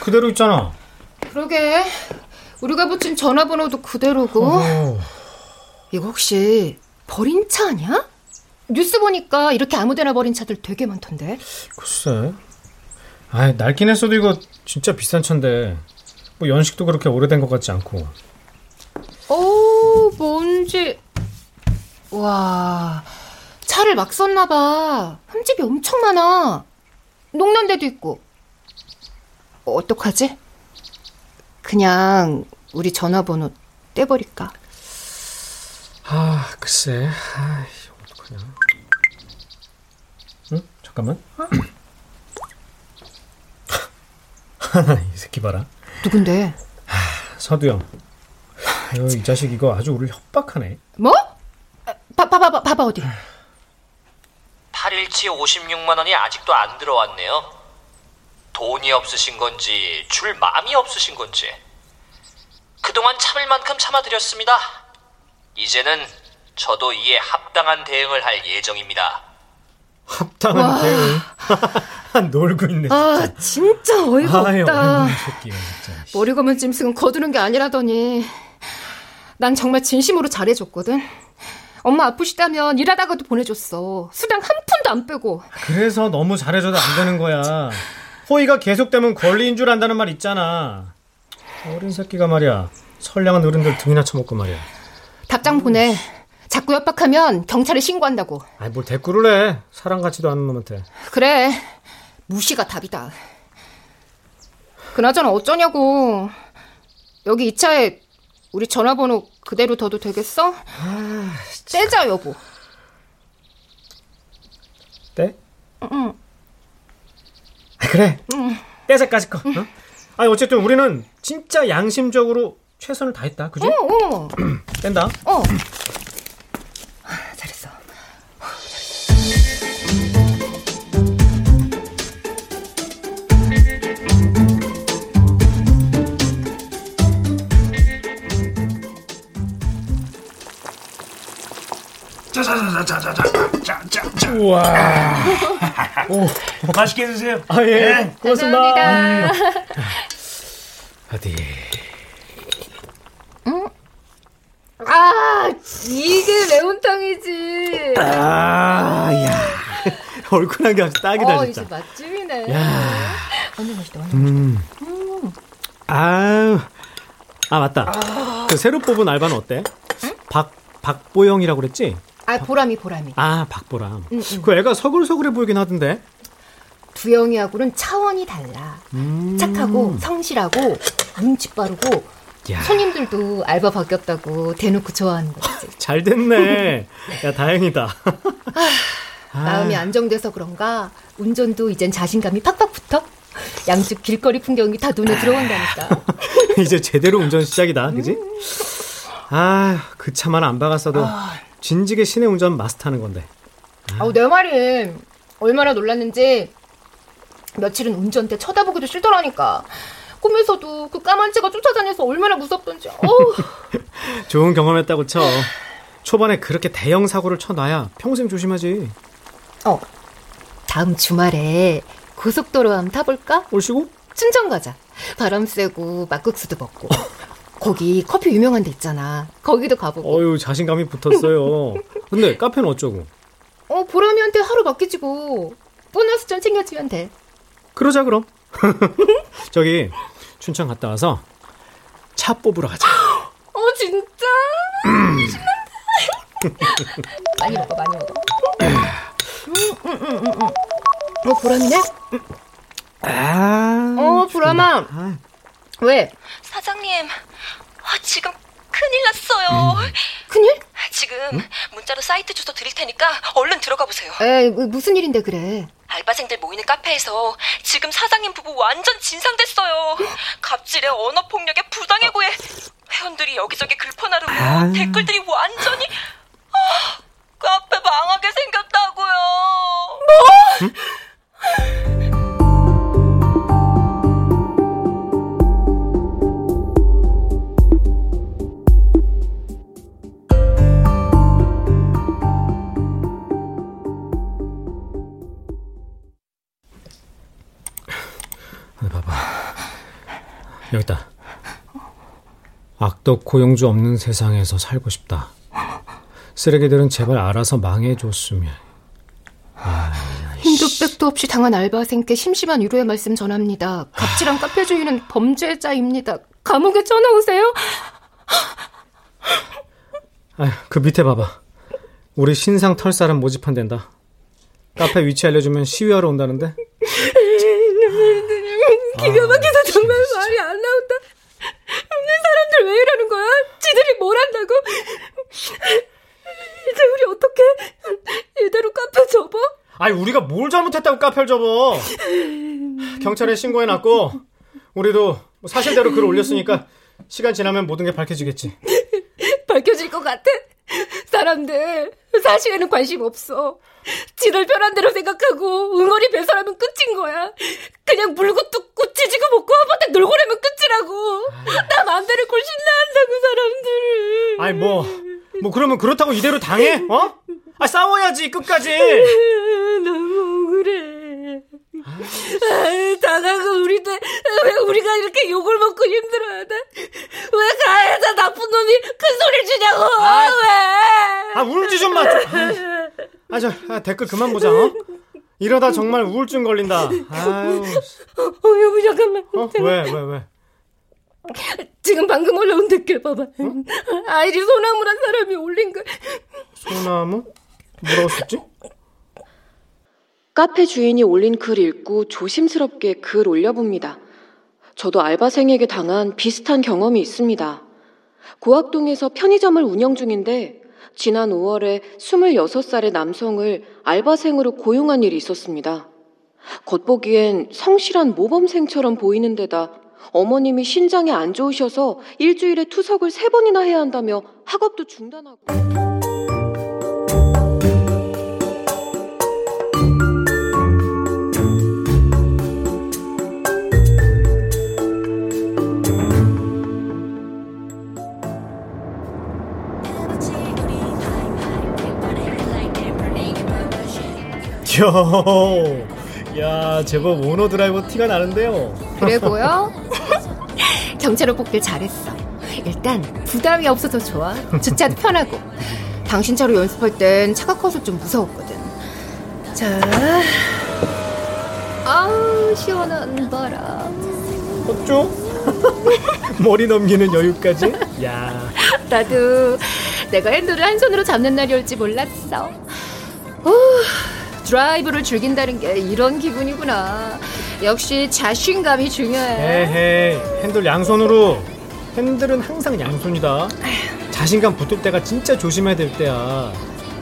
그대로 있잖아. 그러게. 우리가 붙인 전화번호도 그대로고. 어. 이거 혹시 버린 차 아니야? 뉴스 보니까 이렇게 아무데나 버린 차들 되게 많던데. 글쎄. 아, 낡긴 했어도 이거 진짜 비싼 차인데. 뭐 연식도 그렇게 오래된 것 같지 않고. 오, 뭔지. 와, 차를 막 썼나 봐. 흠집이 엄청 많아. 녹는 데도 있고. 어떡하지? 그냥 우리 전화번호 떼버릴까? 아, 글쎄. 아, 어떡하냐. 응? 잠깐만. (laughs) 이 새끼 봐라. 누군데? 서두영. 아유, 이 자식 이거 아주 우리를 협박하네. 뭐? 봐, 봐, 봐, 봐봐, 어디. 8일치 56만 원이 아직도 안 들어왔네요. 돈이 없으신 건지 줄 마음이 없으신 건지 그동안 참을 만큼 참아드렸습니다. 이제는 저도 이에 합당한 대응을 할 예정입니다. 합당한 와. 대응. (laughs) 놀고 있네. 아, 진짜 어이가 아유, 없다. 진짜. 머리 검은 짐승은 거두는 게 아니라더니. 난 정말 진심으로 잘해줬거든. 엄마 아프시다면 일하다가도 보내줬어. 수당 한 푼도 안 빼고. 그래서 너무 잘해줘도 안 되는 거야. 호의가 계속되면 권리인 줄 안다는 말 있잖아. 어린 새끼가 말이야. 선량한 어른들 등이나 쳐먹고 말이야. 답장 보내. 자꾸 협박하면 경찰에 신고한다고. 아이, 뭘 대꾸를 해. 사람 같지도 않은 놈한테. 그래. 무시가 답이다. 그나저나 어쩌냐고. 여기 이 차에 우리 전화번호 그대로 둬도 되겠어? 떼자 여보. 떼? 응. 아, 그래. 응. 떼자까지 거. 어? 아니, 어쨌든 우리는 진짜 양심적으로 최선을 다했다. 그지? 어, 어. (clears throat) 뺀다. 어. 잘했어. 자자자자자자자자자. 우와. (laughs) 오, 맛있게 드세요. 아, 예. 네. 고맙습니다. 감사합니다. 어디. 아, 이게 매운탕이지. 아, 야. 얼큰한 게 아주 딱이다, 어, 진짜. 이제 맛집이네. 야. 완전 맛있다, 완전 맛있다. 음. 음. 아유. 아, 맞다. 그 새로 뽑은 알바는 어때? 박, 박보영이라고 그랬지? 아, 보람이, 보람이. 아, 박보람. 응, 응. 그 애가 서글서글해 보이긴 하던데. 두영이하고는 차원이 달라. 음. 착하고, 성실하고, 눈치 빠르고, 야. 손님들도 알바 바뀌었다고 대놓고 좋아하는 거지. (laughs) 잘 됐네. (laughs) 야, 다행이다. 아. 마음이 안정돼서 그런가 운전도 이젠 자신감이 팍팍 붙어. 양쪽 길거리 풍경이 다 눈에 들어온다니까. (laughs) 이제 제대로 운전 시작이다. 그지? 아, 그 차만 안 박았어도 진지게 시내 운전 마스터하는 건데. 아우 내 말이 얼마나 놀랐는지 며칠은 운전대 쳐다보기도 싫더라니까. 꿈에서도 그 까만 채가 쫓아다녀서 얼마나 무섭던지. (laughs) 좋은 경험했다고 쳐. 초반에 그렇게 대형 사고를 쳐놔야 평생 조심하지. 어. 다음 주말에 고속도로 한번 타볼까? 올시고? 춘천 가자. 바람 쐬고 막국수도 먹고. (laughs) 거기 커피 유명한 데 있잖아. 거기도 가보고. 어유 자신감이 붙었어요. (laughs) 근데 카페는 어쩌고? 어, 보람이한테 하루 맡기지고. 보너스 좀 챙겨주면 돼. 그러자 그럼. (laughs) 저기 춘천 갔다 와서 차 뽑으러 가자. (gasps) 어, 진짜? (clears throat) 많이 먹어, 많이 먹어. 음, 음, 음, 음, 음. 어, 보람이네? 아. 어, 보람아. 왜? 사장님, 아, 지금 큰일 났어요. 큰일? 지금 문자로 사이트 주소 드릴 테니까 얼른 들어가 보세요. 에이, 뭐, 무슨 일인데 그래? 알바생들 모이는 카페에서 지금 사장님 부부 완전 진상됐어요. 갑질에 언어 폭력에 부당해 구해 회원들이 여기저기 글퍼 나르고 아. 댓글들이 완전히 아, 카페 망하게 생겼다고요. 근데 네, 봐봐. 여기 있다. 악덕 고용주 없는 세상에서 살고 싶다. 쓰레기들은 제발 알아서 망해줬으면. 힘도백도 없이 당한 알바생께 심심한 위로의 말씀 전합니다. 갑질한 카페 주인은 범죄자입니다. 감옥에 쳐넣으세요? 그 밑에 봐봐. 우리 신상 털사람 모집한댄다. 카페 위치 알려주면 시위하러 온다는데? 기가 막혀서 정말 말이 안 나온다. 사람들 왜 이러는 거야? 지들이 뭘 한다고? 이제 우리 어떻게 이대로 카페 접어? 아니 우리가 뭘 잘못했다고 카페를 접어? 경찰에 신고해놨고 우리도 사실대로 글을 올렸으니까 시간 지나면 모든 게 밝혀지겠지. 밝혀질 것 같아? 사람들 사실에는 관심 없어. 지들 편한 대로 생각하고 응어리 배설하면 끝인 거야. 그냥 물고 뜯고 찌지고 먹고 한번에 놀고라면 끝이라고. 나 마음대로 골신나 한다고 사람들을. 아니 뭐, 뭐 그러면 그렇다고 이대로 당해? 어? 아 싸워야지 끝까지. (laughs) 너무 억울해. 아, 당하고 우리도 왜 우리가 이렇게 욕을 먹고 힘들어하다? 왜 가해자 나쁜 놈이 큰 소리 주냐고? 아, 왜? 아 울지 좀 마. 아, 저 아, 댓글 그만 보자. 어? 이러다 정말 우울증 걸린다. 아유. 어, 여보 잠깐만. 어? 왜, 왜, 왜? 지금 방금 올라온 댓글 봐봐. 어? 아이리 소나무란 사람이 올린 거. 소나무? 뭐라고 썼지? 카페 주인이 올린 글 읽고 조심스럽게 글 올려봅니다. 저도 알바생에게 당한 비슷한 경험이 있습니다. 고학동에서 편의점을 운영 중인데 지난 5월에 26살의 남성을 알바생으로 고용한 일이 있었습니다. 겉보기엔 성실한 모범생처럼 보이는 데다 어머님이 신장이 안 좋으셔서 일주일에 투석을 3번이나 해야 한다며 학업도 중단하고 (laughs) 야, 제법 오너 드라이버 티가 나는데요. 그래 보여? 경찰로 뽑길 잘했어. 일단 부담이 없어서 좋아. 주차도 편하고. 당신 차로 연습할 땐 차가 커서 좀 무서웠거든. 자, 아우 시원한 바람. 어쩌? (laughs) 머리 넘기는 여유까지? 야. 나도 내가 핸들을 한 손으로 잡는 날이 올지 몰랐어. 오, 드라이브를 즐긴다는 게 이런 기분이구나. 역시 자신감이 중요해. 에헤이, 핸들 양손으로. 핸들은 항상 양손이다. 자신감 붙을 때가 진짜 조심해야 될 때야.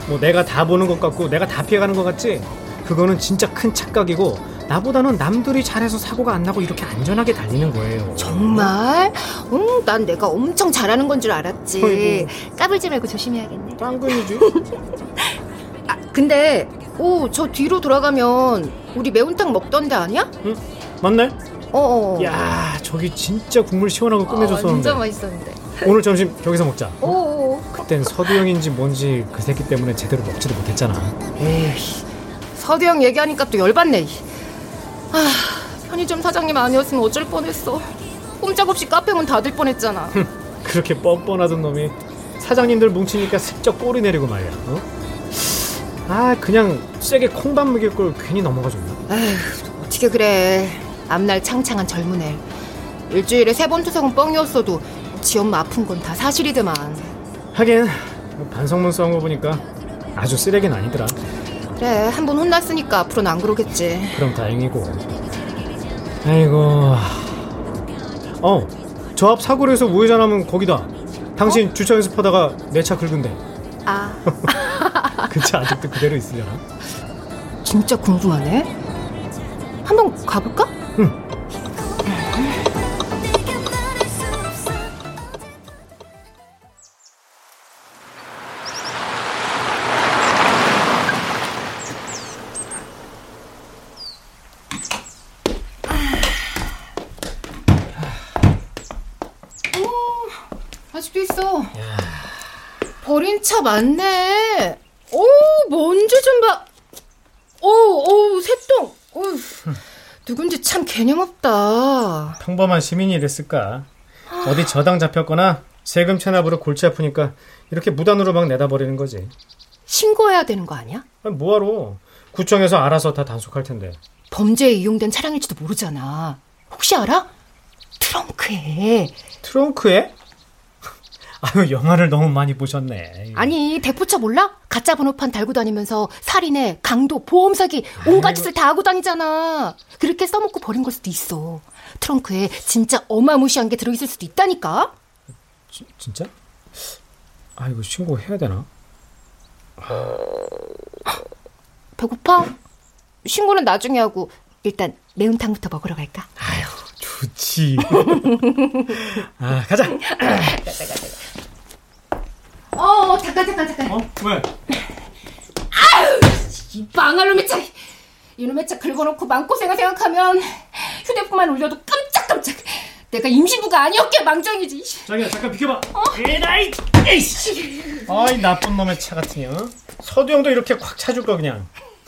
뭐 내가 다 보는 것 같고 내가 다 피해가는 것 같지? 그거는 진짜 큰 착각이고 나보다는 남들이 잘해서 사고가 안 나고 이렇게 안전하게 달리는 거예요. 정말? 응, 난 내가 엄청 잘하는 건 줄 알았지. 어이구. 까불지 말고 조심해야겠네. 짱근이지. (laughs) 아, 근데 오, 저 뒤로 돌아가면 우리 매운탕 먹던 데 아니야? 응, 맞네. 어. 야, 저기 진짜 국물 시원하고 끝내줬었는데. 아, 진짜 맛있었는데. 오늘 점심 저기서 먹자. 오. 그땐 서두영인지 뭔지 그 새끼 때문에 제대로 먹지도 못했잖아. 에이, 서두영 얘기하니까 또 열받네. 아, 편의점 사장님 아니었으면 어쩔 뻔했어. 꼼짝없이 카페 문 닫을 뻔했잖아. (laughs) 그렇게 뻔뻔하던 놈이 사장님들 뭉치니까 슬쩍 꼬리 내리고 말이야. 어? 아, 그냥 세게 콩밥 먹일 걸 괜히 넘어가줬나? 에휴, 어떻게 그래. 앞날 창창한 젊은 애. 일주일에 세 번 투석은 뻥이었어도 지 엄마 아픈 건 다 사실이더만. 하긴 뭐 반성문 써온 거 보니까 아주 쓰레기는 아니더라. 그래 한 번 혼났으니까 앞으로는 안 그러겠지. 그럼 다행이고. 아이고. 어, 저 앞 사거리에서 우회전하면 거기다. 당신 어? 주차 연습하다가 내 차 긁은데. 아. (laughs) 그차 아직도 그대로 있으려나? 진짜 궁금하네. 한번 가볼까? 응. 아직도 있어. 야. 버린 차 많네. 오, 먼지 좀 봐. 오, 오, 새똥. 오, 누군지 참 개념 없다. 평범한 시민이 이랬을까? 아, 어디 저당 잡혔거나 세금 체납으로 골치 아프니까 이렇게 무단으로 막 내다 버리는 거지. 신고해야 되는 거 아니야? 아니, 뭐하러? 구청에서 알아서 다 단속할 텐데. 범죄에 이용된 차량일지도 모르잖아. 혹시 알아? 트렁크에. 트렁크에? 아유, 영화를 너무 많이 보셨네. 아니, 대포차 몰라? 가짜 번호판 달고 다니면서 살인해, 강도, 보험 사기, 온갖 짓을 다 하고 다니잖아. 그렇게 써먹고 버린 걸 수도 있어. 트렁크에 진짜 어마무시한 게 들어있을 수도 있다니까? 지, 진짜? 아, 이거 신고해야 되나? 배고파? 신고는 나중에 하고 일단 매운탕부터 먹으러 갈까? 아유, 좋지. 아, 가자. 어, 잠깐 잠깐 잠깐. 어? 왜? 아유, 이 망할 놈의 차. 이놈의 차 긁어놓고 마음고생을 생각하면 휴대폰만 올려도 깜짝깜짝. 내가 임신부가 아니었기에 망정이지. 자기야, 잠깐 비켜봐. 어? 에라이, 에이씨. 아이 나쁜 놈의 차 같으니. 어? 서두형도 이렇게 꽉 차줄 거 그냥.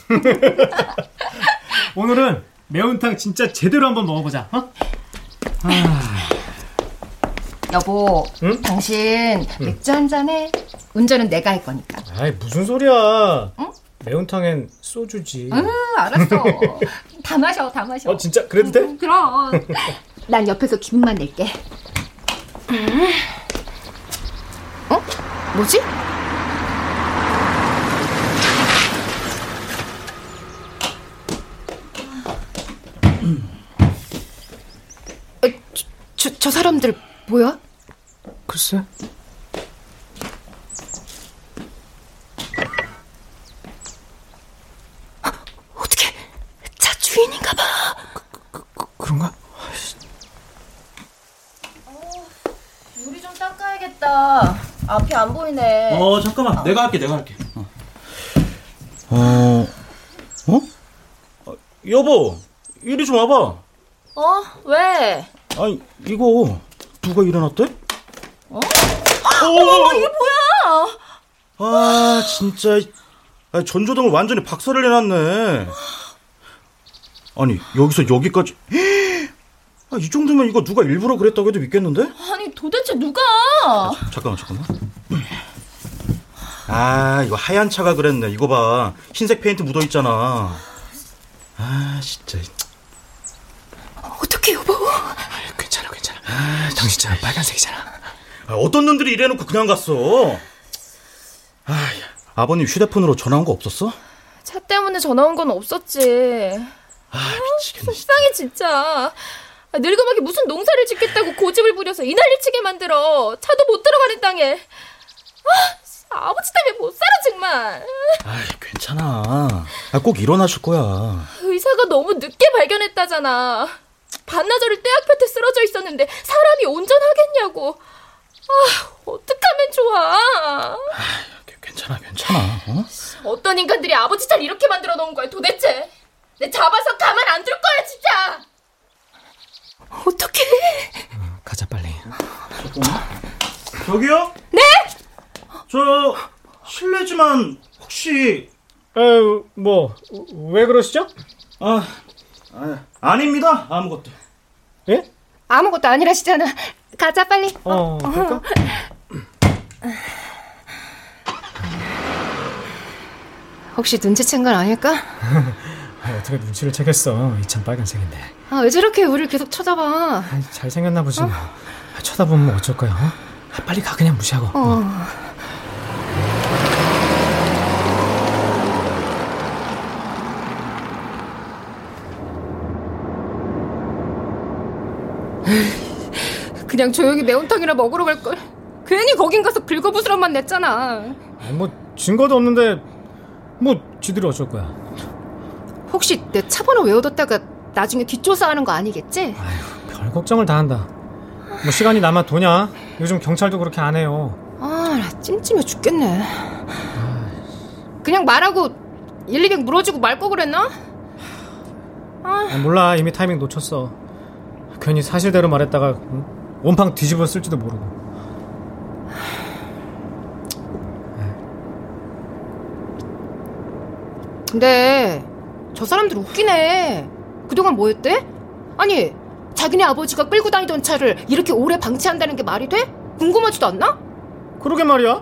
(laughs) 오늘은 매운탕 진짜 제대로 한번 먹어보자. 어? 아. 여보, 응? 당신 맥주 한 잔해. 운전은 내가 할 거니까. 아이 무슨 소리야? 응? 매운탕엔 소주지. 응, 알았어. 다 마셔, 다 마셔. 어 진짜 그래도 돼? 응, 그럼. 난 옆에서 기분만 낼게. 음. 어? 뭐지? 어, 저, 저, 저 사람들 뭐야? 글쎄. 어떻게 차 주인인가 봐. 그런가? 유리 좀 닦아야겠다. 앞이 안 보이네. 어 잠깐만 내가 할게 내가 할게 어 어? 어? 여보 이리 좀 와봐 어? 왜? 아니 이거 누가 일어났대? 어? 어머, 이게 뭐야? 아 진짜 아, 전조등을 완전히 박살을 내놨네 아니 여기서 여기까지 아, 이 정도면 이거 누가 일부러 그랬다고 해도 믿겠는데? 아니 도대체 누가? 잠깐만 잠깐만 아 이거 하얀 차가 그랬네 이거 봐 흰색 페인트 묻어 있잖아 아 진짜 어떻게 여보? 괜찮아 괜찮아. 당신 차 빨간색이잖아. 아, 어떤 놈들이 이래놓고 그냥 갔어 아, 아버님 휴대폰으로 전화 온 거 없었어? 차 때문에 전화 온 건 없었지. 아 미치겠네 불쌍해 진짜. 아, 늙음하게 무슨 농사를 짓겠다고 고집을 부려서 이 난리 치게 만들어. 차도 못 들어가는 땅에. 아, 아버지 때문에 못 살아 정말. 아 괜찮아 아, 꼭 일어나실 거야 의사가 너무 늦게 발견했다잖아. 반나절을 떼약 볕에 쓰러져 있었는데 사람이 온전하겠냐고. 아, 어떡하면 좋아. 괜찮아 괜찮아 어? 어떤 인간들이 아버지 차를 이렇게 만들어 놓은 거야 도대체. 내 잡아서 가만 안 둘 거야 진짜. 어떡해. 가자 빨리. 저기요? 네? 저 실례지만 혹시 에, 뭐, 왜 그러시죠? 아, 아 아닙니다 아무것도 예? 아무것도 아니라시잖아. 가자 빨리. 어, 그럴까? (laughs) 혹시 눈치챈 건 아닐까? 아, (laughs) 어떻게 눈치를 채겠어? 이참 빨간색인데. 아, 왜 저렇게 우리를 계속 쳐다봐? 아, 잘생겼나 보지. 뭐. 아, 쳐다보면 어쩔 거야? 어? 아, 빨리 가 그냥 무시하고. 어. 그냥 조용히 매운탕이나 먹으러 갈 걸. 괜히 거긴 가서 긁어부스럼만 냈잖아. 뭐 증거도 없는데 뭐 쥐들이 어쩔 거야. 혹시 내 차 번호 외워뒀다가 나중에 뒷조사하는 거 아니겠지? 별 걱정을 다 한다. 뭐 시간이 남아 도냐? 요즘 경찰도 그렇게 안 해요. 아, 나 찜찜해 죽겠네. 그냥 말하고 1, 200 물어주고 말 거 그랬나? 아, 아, 몰라 이미 타이밍 놓쳤어. 괜히 사실대로 말했다가 응? 원팡 뒤집어 쓸지도 모르고. 근데 저 사람들 웃기네. 그동안 뭐 했대? 아니, 자기네 아버지가 끌고 다니던 차를 이렇게 오래 방치한다는 게 말이 돼? 궁금하지도 않나? 그러게 말이야.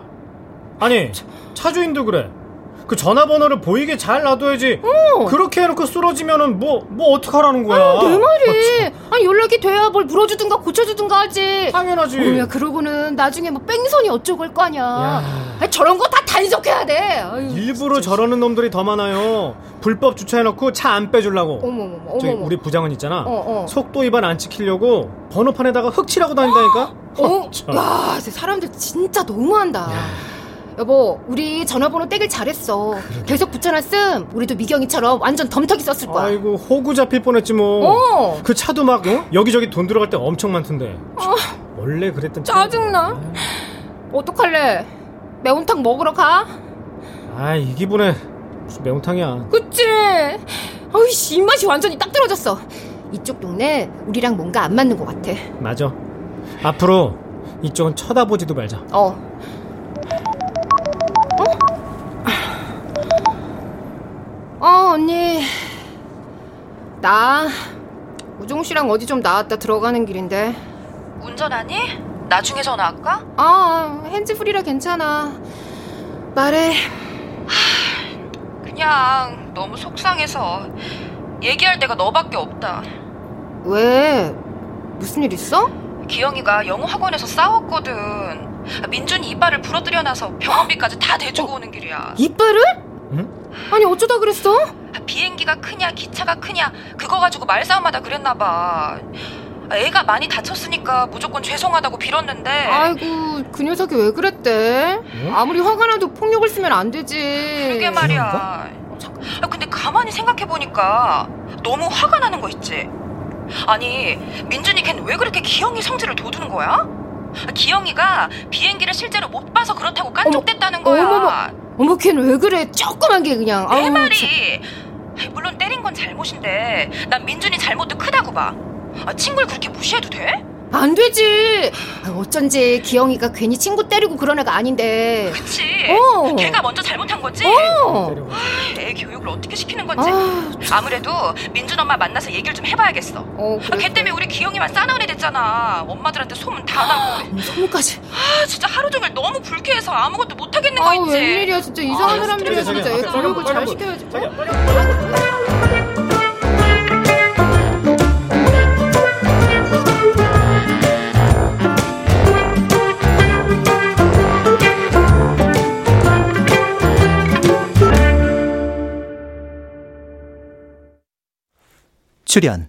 아니 차주인도 그래. 그 전화번호를 보이게 잘 놔둬야지. 어. 그렇게 해놓고 쓰러지면은 뭐 뭐 어떡하라는 거야. 아, 내 말이. 아 니 연락이 돼야 뭘 물어주든가 고쳐주든가 하지. 당연하지. 어 야 그러고는 나중에 뭐 뺑소니 어쩌고 할 거 아니야. 아니, 저런 거 다 단속해야 돼. 아유, 일부러 저러는 놈들이 더 많아요. 불법 주차해놓고 차 안 빼주려고. 어머머머, 저기. 우리 부장은 있잖아. 어, 어. 속도 위반 안 지키려고 번호판에다가 흑 칠하고 다닌다니까. 어? (laughs) 참. 야, 쟤 사람들 진짜 너무한다. 여보, 우리 전화번호 떼길 잘했어. 계속 붙여놨음. 우리도 미경이처럼 완전 덤터기 썼을 거야. 아이고 호구 잡힐 뻔했지 뭐. 어. 그 차도 막 어? 여기저기 돈 들어갈 때 엄청 많던데. 원래 그랬던 차. 짜증나. 어떡할래? 매운탕 먹으러 가? 아, 이 기분에 무슨 매운탕이야. 그치? 어이씨, 입맛이 완전히 딱 떨어졌어. 이쪽 동네 우리랑 뭔가 안 맞는 것 같아. 맞아. 앞으로 이쪽은 쳐다보지도 말자. 어. 어? 어, 언니. 나 우종 씨랑 어디 좀 나왔다 들어가는 길인데. 운전하니? 나중에 전화할까? 아, 핸즈프리라 괜찮아. 말해. 그냥 너무 속상해서 얘기할 데가 너밖에 없다. 왜? 무슨 일 있어? 기영이가 영어 학원에서 싸웠거든. 민준이 이빨을 부러뜨려 놔서 병원비까지 다 대주고 오는 길이야. 이빨을? 아니 어쩌다 그랬어? 비행기가 크냐 기차가 크냐 그거 가지고 말싸움하다 그랬나 봐. 애가 많이 다쳤으니까 무조건 죄송하다고 빌었는데 아이고 그 녀석이 왜 그랬대? 아무리 화가 나도 폭력을 쓰면 안 되지. 그러게 말이야. 아, 근데 가만히 생각해 보니까 너무 화가 나는 거 있지? 아니, 민준이 걘 왜 그렇게 기영이 성질을 돋우는 거야? 아, 기영이가 비행기를 실제로 못 봐서 그렇다고 깐족됐다는 거야. 어머머, 어머 걔는 왜 그래? 조그만 게 그냥. 내 아우, 말이 참. 물론 때린 건 잘못인데 난 민준이 잘못도 크다고 봐. 아, 친구를 그렇게 무시해도 돼? 안 되지. 아, 어쩐지 기영이가 괜히 친구 때리고 그런 애가 아닌데. 그치? 어. 걔가 먼저 잘못한 거지? 어. 애 교육을 어떻게 시키는 건지. 아, 아무래도 민준 엄마 만나서 얘기를 좀 해봐야겠어. 어, 아, 걔 때문에 우리 기영이만 싸나운 애 됐잖아. 엄마들한테 소문 다 나고. 소문까지. 아, 진짜 하루 종일 너무 불쾌해서 아무것도 못 하겠는 거 있지. 웬일이야 진짜 이상한 아, 사람들이야 진짜. 애 교육을 잘 시켜야지. 출연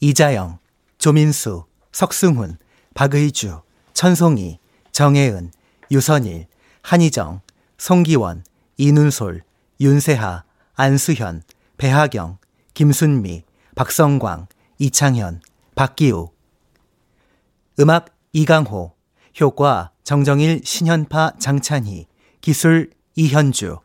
이자영, 조민수, 석승훈, 박의주, 천송이, 정혜은, 유선일, 한희정, 송기원, 이눈솔, 윤세하, 안수현, 배하경, 김순미, 박성광, 이창현, 박기우 음악 이강호 효과 정정일, 신현파, 장찬희 기술 이현주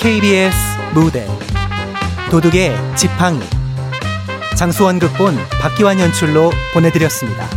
KBS 무대 도둑의 지팡이 장수원 극본 박기환 연출로 보내드렸습니다.